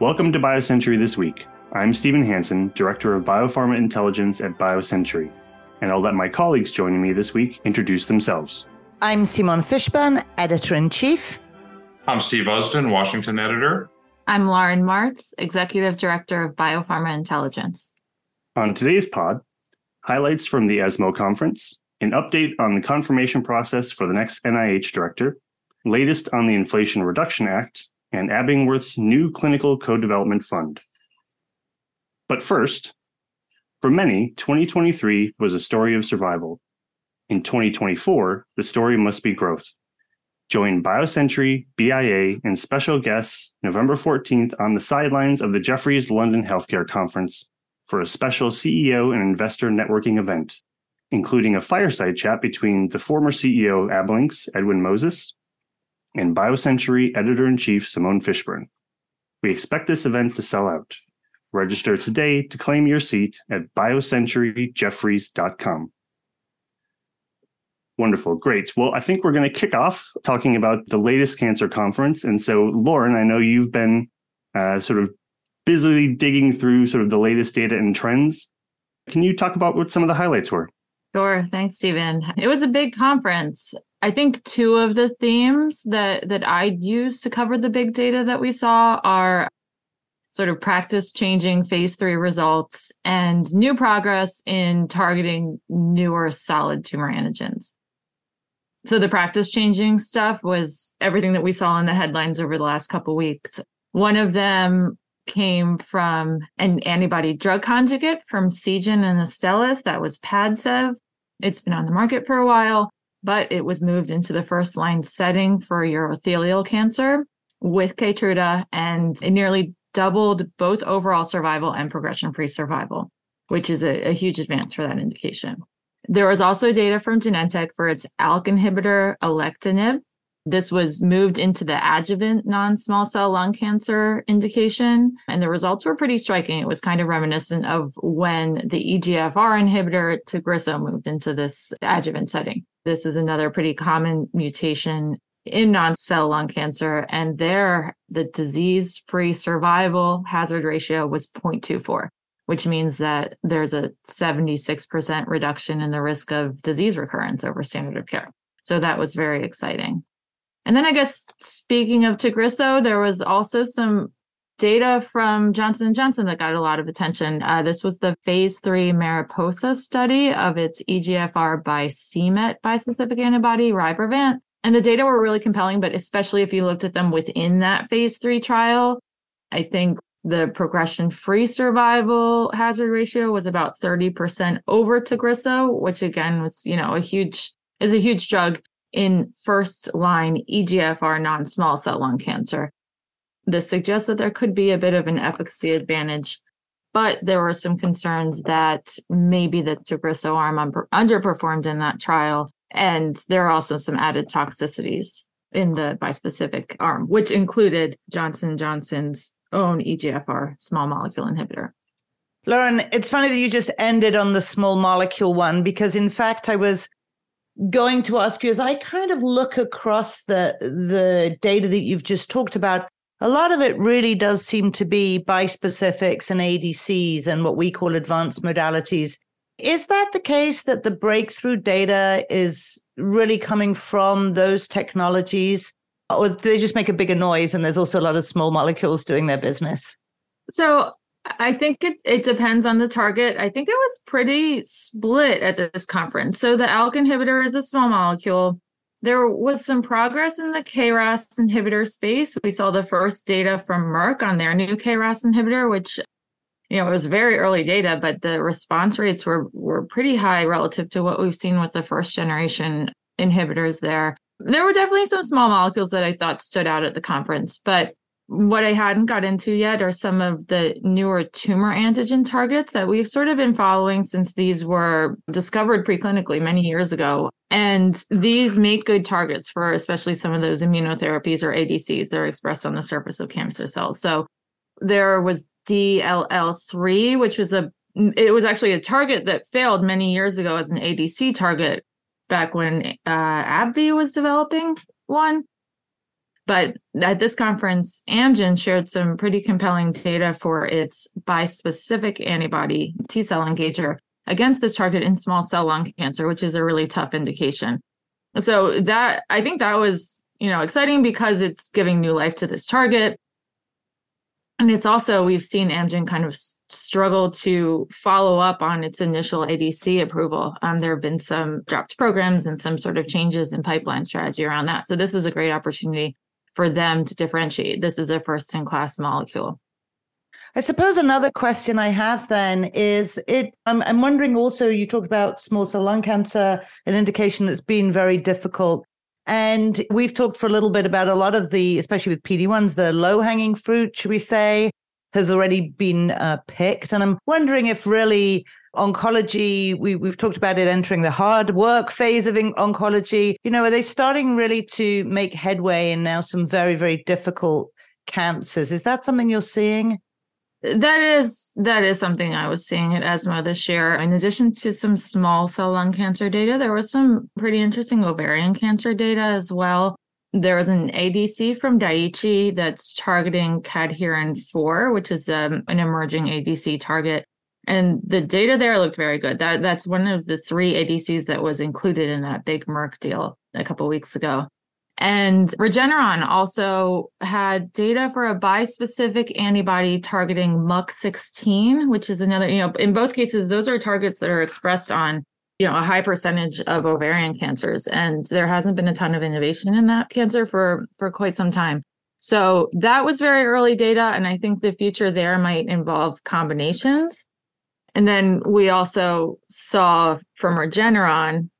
Welcome to BioCentury This Week. I'm Stephen Hansen, Director of Biopharma Intelligence at BioCentury, and I'll let my colleagues joining me this week introduce themselves. I'm Simone Fishburne, Editor in Chief. I'm Steve Usdin, Washington Editor. I'm Lauren Martz, Executive Director of Biopharma Intelligence. On today's pod, highlights from the ESMO conference, an update on the confirmation process for the next NIH director, latest on the Inflation Reduction Act, and Abingworth's new clinical co development fund. But first, for many, 2023 was a story of survival. In 2024, the story must be growth. Join BioCentury, BIA, and special guests November 14th on the sidelines of the Jefferies London Healthcare Conference for a special CEO and investor networking event, including a fireside chat between the former CEO of Ablynx, Edwin Moses, and BioCentury editor in chief, Simone Fishburne. We expect this event to sell out. Register today to claim your seat at biocenturyjefferies.com. Wonderful. Great. Well, I think we're going to kick off talking about the latest cancer conference. And so, Lauren, I know you've been uh, sort of busily digging through sort of the latest data and trends. Can you talk about what some of the highlights were? Sure. Thanks, Stephen. It was a big conference. I think two of the themes that that I'd use to cover the big data that we saw are sort of practice changing phase three results and new progress in targeting newer solid tumor antigens. So the practice changing stuff was everything that we saw in the headlines over the last couple weeks. One of them came from an antibody drug conjugate from Seagen and Astellas that was Padcev. It's been on the market for a while, but it was moved into the first line setting for urothelial cancer with Keytruda and it nearly doubled both overall survival and progression free survival, which is a, a huge advance for that indication. There was also data from Genentech for its ALK inhibitor, alectinib. This was moved into the adjuvant non small cell lung cancer indication, and the results were pretty striking. It was kind of reminiscent of when the EGFR inhibitor Tagrisso moved into this adjuvant setting. This is another pretty common mutation in non-cell lung cancer and there the disease-free survival hazard ratio was 0.24 which means that there's a 76% reduction in the risk of disease recurrence over standard of care. So that was very exciting. And then I guess speaking of Tagrisso, there was also some data from Johnson & Johnson that got a lot of attention. Uh, this was the phase three Mariposa study of its EGFR by c-Met bispecific antibody, Rybrevant. And the data were really compelling, but especially if you looked at them within that phase three trial, I think the progression free survival hazard ratio was about 30% over Tagrisso, which again was, you know, a huge is a huge drug in first line EGFR non small cell lung cancer. This suggests that there could be a bit of an efficacy advantage, but there were some concerns that maybe the Tagrisso arm underperformed in that trial. And there are also some added toxicities in the bispecific arm, which included Johnson Johnson's own EGFR small molecule inhibitor. Lauren, it's funny that you just ended on the small molecule one because, in fact, I was going to ask you as I kind of look across the the data that you've just talked about. A lot of it really does seem to be bispecifics and ADCs and what we call advanced modalities. Is that the case that the breakthrough data is really coming from those technologies? or they just make a bigger noise and there's also a lot of small molecules doing their business so i think it, it depends on the target i think it was pretty split at this conference so the alk inhibitor is a small molecule there was some progress in the KRAS inhibitor space. We saw the first data from Merck on their new KRAS inhibitor, which you know it was very early data, but the response rates were were pretty high relative to what we've seen with the first generation inhibitors there there were definitely some small molecules that I thought stood out at the conference, but what I hadn't got into yet are some of the newer tumor antigen targets that we've sort of been following since these were discovered preclinically many years ago. And these make good targets for especially some of those immunotherapies or ADCs that are expressed on the surface of cancer cells. So there was DLL3, which was a it was actually a target that failed many years ago as an ADC target back when uh, AbbVie was developing one. But at this conference, Amgen shared some pretty compelling data for its bispecific antibody T cell engager against this target in small cell lung cancer, which is a really tough indication. So that I think that was, you know, exciting because it's giving new life to this target. And it's also, we've seen Amgen kind of struggle to follow up on its initial ADC approval. Um, there have been some dropped programs and some sort of changes in pipeline strategy around that. So this is a great opportunity for them to differentiate. This is a first in class molecule. I suppose another question I have then is it I'm, I'm wondering also you talked about small cell lung cancer, an indication that's been very difficult. And we've talked for a little bit about a lot of the, especially with PD1s, the low hanging fruit, should we say, has already been uh, picked. And I'm wondering if really oncology, we, we've talked about it entering the hard work phase of oncology. You know, are they starting really to make headway in now some very, very difficult cancers? Is that something you're seeing? That is that is something I was seeing at ESMO this year. In addition to some small cell lung cancer data, there was some pretty interesting ovarian cancer data as well. There was an ADC from Daiichi that's targeting cadherin 4, which is um, an emerging ADC target and the data there looked very good. That that's one of the three ADCs that was included in that big Merck deal a couple weeks ago. And Regeneron also had data for a bispecific antibody targeting MUC16, which is another, you know, in both cases, those are targets that are expressed on, you know, a high percentage of ovarian cancers. And there hasn't been a ton of innovation in that cancer for, for quite some time. So that was very early data. And I think the future there might involve combinations and then we also saw from Regeneron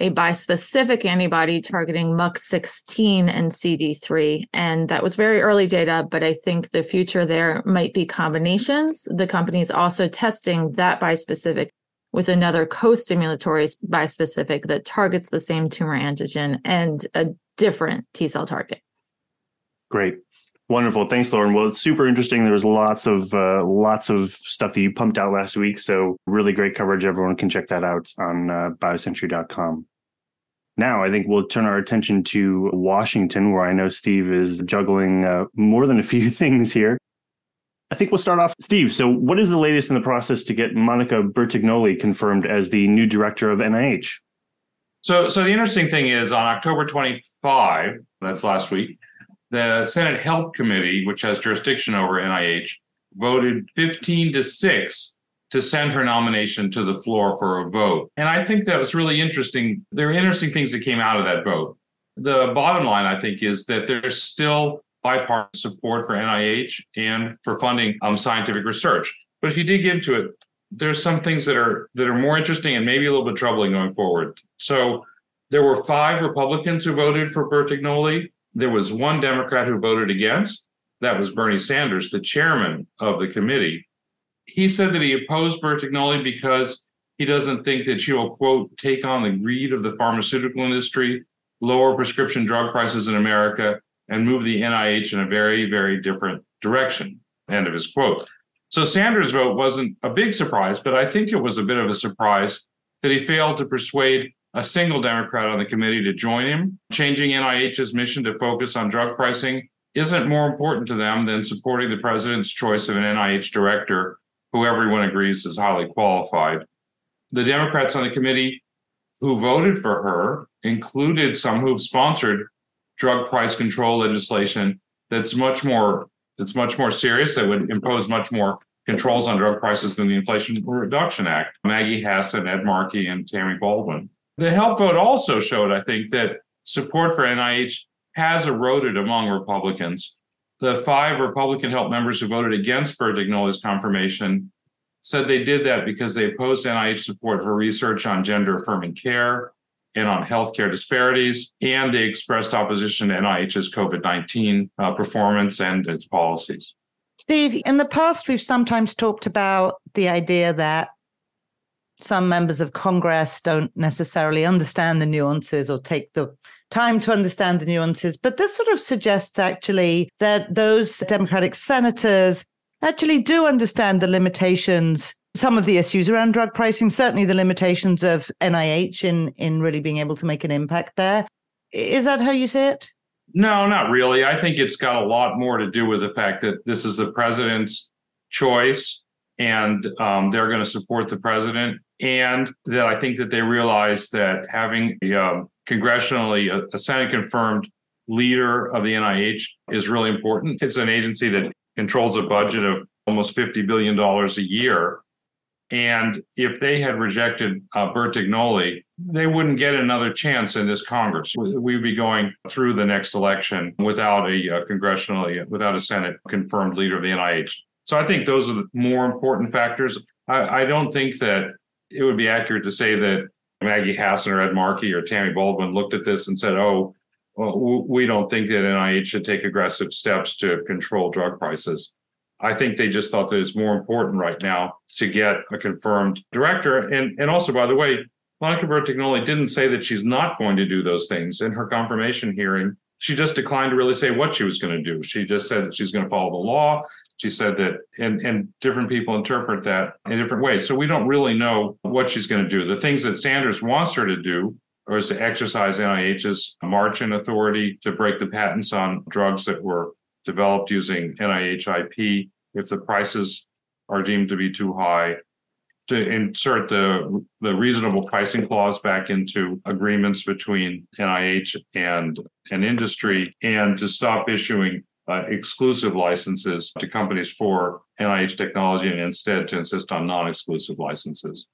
a bispecific antibody targeting MUC16 and CD3. And that was very early data, but I think the future there might be combinations. The company is also testing that bispecific with another co-stimulatory bispecific that targets the same tumor antigen and a different T cell target. Great. Wonderful. Thanks, Lauren. Well, it's super interesting. There was lots of uh, lots of stuff that you pumped out last week. So really great coverage. Everyone can check that out on uh, biocentury.com. Now, I think we'll turn our attention to Washington, where I know Steve is juggling uh, more than a few things here. I think we'll start off, Steve. So, what is the latest in the process to get Monica Bertagnolli confirmed as the new director of NIH? So, so the interesting thing is on October 25, that's last week, the Senate Health Committee, which has jurisdiction over NIH, voted 15 to 6 to send her nomination to the floor for a vote. And I think that was really interesting. There are interesting things that came out of that vote. The bottom line, I think, is that there's still bipartisan support for NIH and for funding um, scientific research. But if you dig into it, there's some things that are that are more interesting and maybe a little bit troubling going forward. So there were five Republicans who voted for Bertagnolli. There was one Democrat who voted against. That was Bernie Sanders, the chairman of the committee. He said that he opposed Bertagnolli because he doesn't think that she will, quote, take on the greed of the pharmaceutical industry, lower prescription drug prices in America, and move the NIH in a very, very different direction. End of his quote. So Sanders' vote wasn't a big surprise, but I think it was a bit of a surprise that he failed to persuade a single Democrat on the committee to join him. Changing NIH's mission to focus on drug pricing isn't more important to them than supporting the president's choice of an NIH director who everyone agrees is highly qualified. The Democrats on the committee who voted for her included some who've sponsored drug price control legislation that's much more that's much more serious that would impose much more controls on drug prices than the Inflation Reduction Act. Maggie Hassan, Ed Markey, and Tammy Baldwin. The help vote also showed, I think, that support for NIH has eroded among Republicans. The five Republican help members who voted against Bertagnolli's confirmation said they did that because they opposed NIH support for research on gender affirming care and on healthcare disparities, and they expressed opposition to NIH's COVID 19 uh, performance and its policies. Steve, in the past, we've sometimes talked about the idea that some members of Congress don't necessarily understand the nuances or take the time to understand the nuances. But this sort of suggests actually that those Democratic senators actually do understand the limitations, some of the issues around drug pricing, certainly the limitations of NIH in, in really being able to make an impact there. Is that how you see it? No, not really. I think it's got a lot more to do with the fact that this is the president's choice and um, they're going to support the president. And that I think that they realize that having a um, congressionally, a, a Senate confirmed leader of the NIH is really important. It's an agency that controls a budget of almost $50 billion a year. And if they had rejected uh, Bertagnolli, they wouldn't get another chance in this Congress. We'd be going through the next election without a uh, congressionally, without a Senate confirmed leader of the NIH. So I think those are the more important factors. I, I don't think that it would be accurate to say that Maggie Hassan or Ed Markey or Tammy Baldwin looked at this and said, oh, well, we don't think that NIH should take aggressive steps to control drug prices. I think they just thought that it's more important right now to get a confirmed director. And and also, by the way, Monica Bertagnolli didn't say that she's not going to do those things in her confirmation hearing. She just declined to really say what she was going to do. She just said that she's going to follow the law. She said that, and, and different people interpret that in different ways. So we don't really know what she's going to do. The things that Sanders wants her to do is to exercise NIH's march-in authority to break the patents on drugs that were developed using NIH IP if the prices are deemed to be too high, to insert the, the reasonable pricing clause back into agreements between NIH and an industry, and to stop issuing uh, exclusive licenses to companies for NIH technology and instead to insist on non exclusive licenses.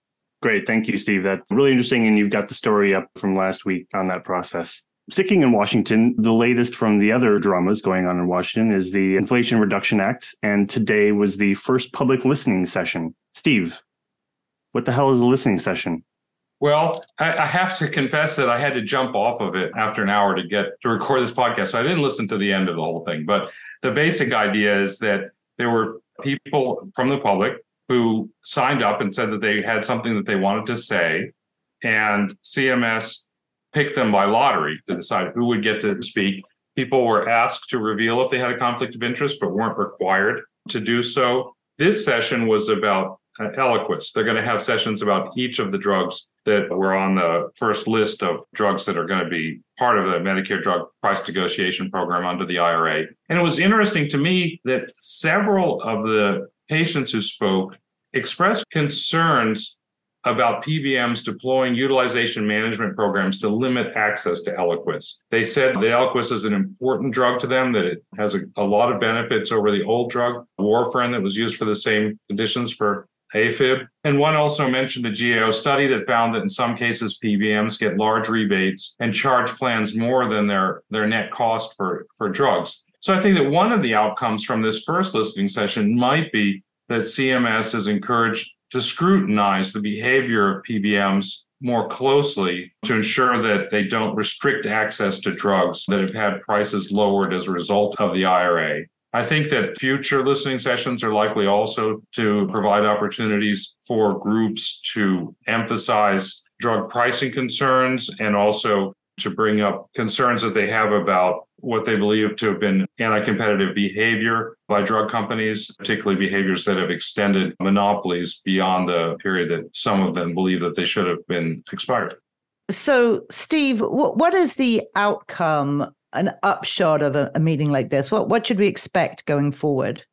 Great. Thank you, Steve. That's really interesting. And you've got the story up from last week on that process. Sticking in Washington, the latest from the other dramas going on in Washington is the Inflation Reduction Act. And today was the first public listening session. Steve, what the hell is a listening session? Well, I, I, have to confess that I had to jump off of it after an hour to get to record this podcast. So I didn't listen to the end of the whole thing. But the basic idea is that there were people from the public who signed up and said that they had something that they wanted to say. And CMS picked them by lottery to decide who would get to speak. People were asked to reveal if they had a conflict of interest, but weren't required to do so. This session was about Eliquis. They're going to have sessions about each of the drugs that were on the first list of drugs that are going to be part of the Medicare drug price negotiation program under the IRA. And it was interesting to me that several of the patients who spoke expressed concerns about PBMs deploying utilization management programs to limit access to Eliquis. They said that Eliquis is an important drug to them, that it has a, a lot of benefits over the old drug, warfarin, that was used for the same conditions for AFib. And one also mentioned a GAO study that found that in some cases PBMs get large rebates and charge plans more than their, their net cost for, for drugs. So I think that one of the outcomes from this first listening session might be that CMS is encouraged to scrutinize the behavior of PBMs more closely to ensure that they don't restrict access to drugs that have had prices lowered as a result of the IRA. I think that future listening sessions are likely also to provide opportunities for groups to emphasize drug pricing concerns and also to bring up concerns that they have about what they believe to have been anti competitive behavior by drug companies, particularly behaviors that have extended monopolies beyond the period that some of them believe that they should have been expired. So, Steve, what is the outcome, an upshot of a, a meeting like this? What, what should we expect going forward?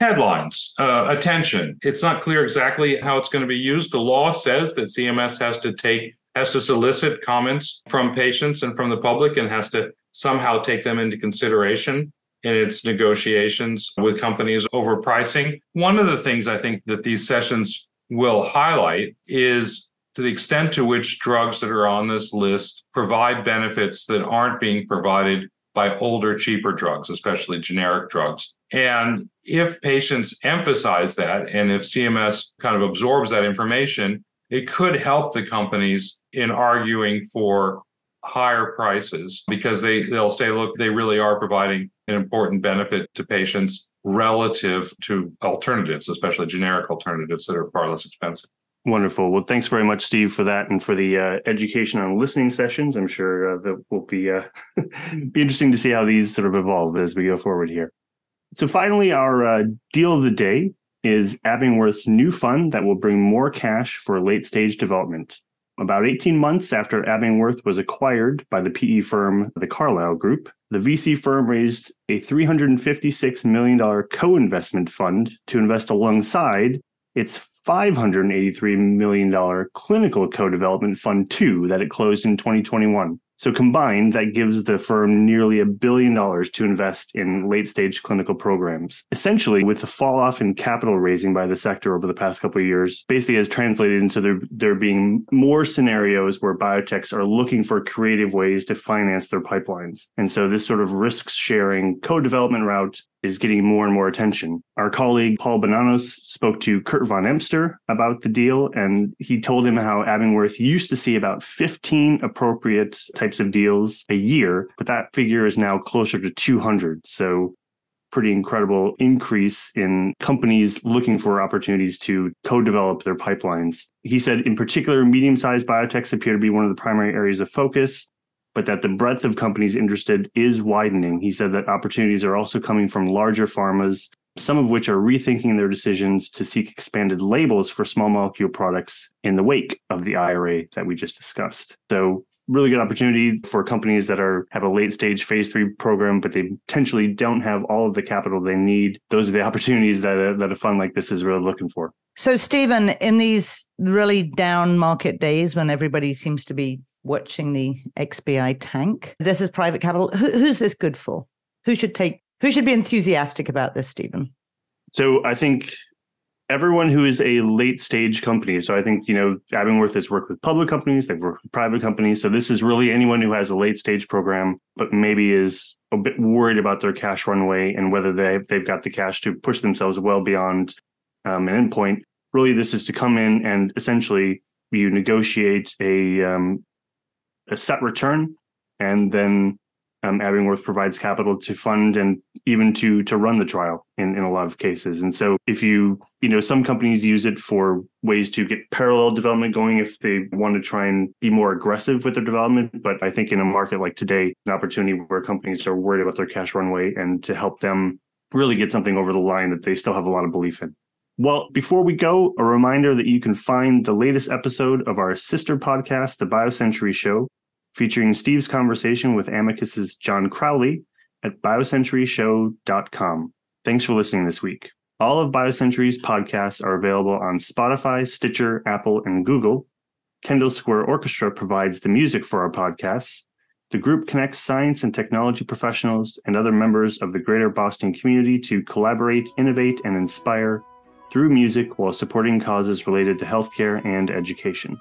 Headlines, uh, attention. It's not clear exactly how it's going to be used. The law says that CMS has to take has to solicit comments from patients and from the public and has to somehow take them into consideration in its negotiations with companies over pricing. One of the things I think that these sessions will highlight is to the extent to which drugs that are on this list provide benefits that aren't being provided by older, cheaper drugs, especially generic drugs. And if patients emphasize that, and if CMS kind of absorbs that information, it could help the companies in arguing for higher prices because they they'll say look they really are providing an important benefit to patients relative to alternatives especially generic alternatives that are far less expensive wonderful. Well thanks very much steve for that and for the uh, education on listening sessions. I'm sure uh, that will be uh, be interesting to see how these sort of evolve as we go forward here. So finally our uh, deal of the day is abingworth's new fund that will bring more cash for late stage development. About 18 months after Abingworth was acquired by the PE firm, the Carlyle Group, the VC firm raised a $356 million co investment fund to invest alongside its $583 million clinical co development fund, two, that it closed in 2021. So combined, that gives the firm nearly a billion dollars to invest in late stage clinical programs. Essentially, with the fall off in capital raising by the sector over the past couple of years, basically has translated into there, there being more scenarios where biotechs are looking for creative ways to finance their pipelines. And so this sort of risk sharing co-development route is getting more and more attention. Our colleague Paul Bonanos spoke to Kurt von Emster about the deal, and he told him how Abingworth used to see about 15 appropriate types of deals a year, but that figure is now closer to 200. So pretty incredible increase in companies looking for opportunities to co-develop their pipelines. He said in particular medium-sized biotechs appear to be one of the primary areas of focus but that the breadth of companies interested is widening. He said that opportunities are also coming from larger pharmas, some of which are rethinking their decisions to seek expanded labels for small molecule products in the wake of the IRA that we just discussed. So really good opportunity for companies that are have a late stage phase three program, but they potentially don't have all of the capital they need. Those are the opportunities that a, that a fund like this is really looking for. So, Stephen, in these really down market days when everybody seems to be watching the XBI tank, this is private capital. Who, who's this good for? Who should take? Who should be enthusiastic about this, Stephen? So, I think everyone who is a late stage company. So I think, you know, Abingworth has worked with public companies, they've worked with private companies. So this is really anyone who has a late stage program, but maybe is a bit worried about their cash runway and whether they, they've got the cash to push themselves well beyond um, an endpoint. Really, this is to come in and essentially you negotiate a, um, a set return and then um, Abingworth provides capital to fund and even to to run the trial in, in a lot of cases. And so if you you know some companies use it for ways to get parallel development going if they want to try and be more aggressive with their development. But I think in a market like today, an opportunity where companies are worried about their cash runway and to help them really get something over the line that they still have a lot of belief in. Well, before we go, a reminder that you can find the latest episode of our sister podcast, The BioCentury Show, featuring Steve's conversation with Amicus's John Crowley at biocenturyshow.com. Thanks for listening this week. All of BioCentury's podcasts are available on Spotify, Stitcher, Apple, and Google. Kendall Square Orchestra provides the music for our podcasts. The group connects science and technology professionals and other members of the greater Boston community to collaborate, innovate, and inspire through music while supporting causes related to healthcare and education.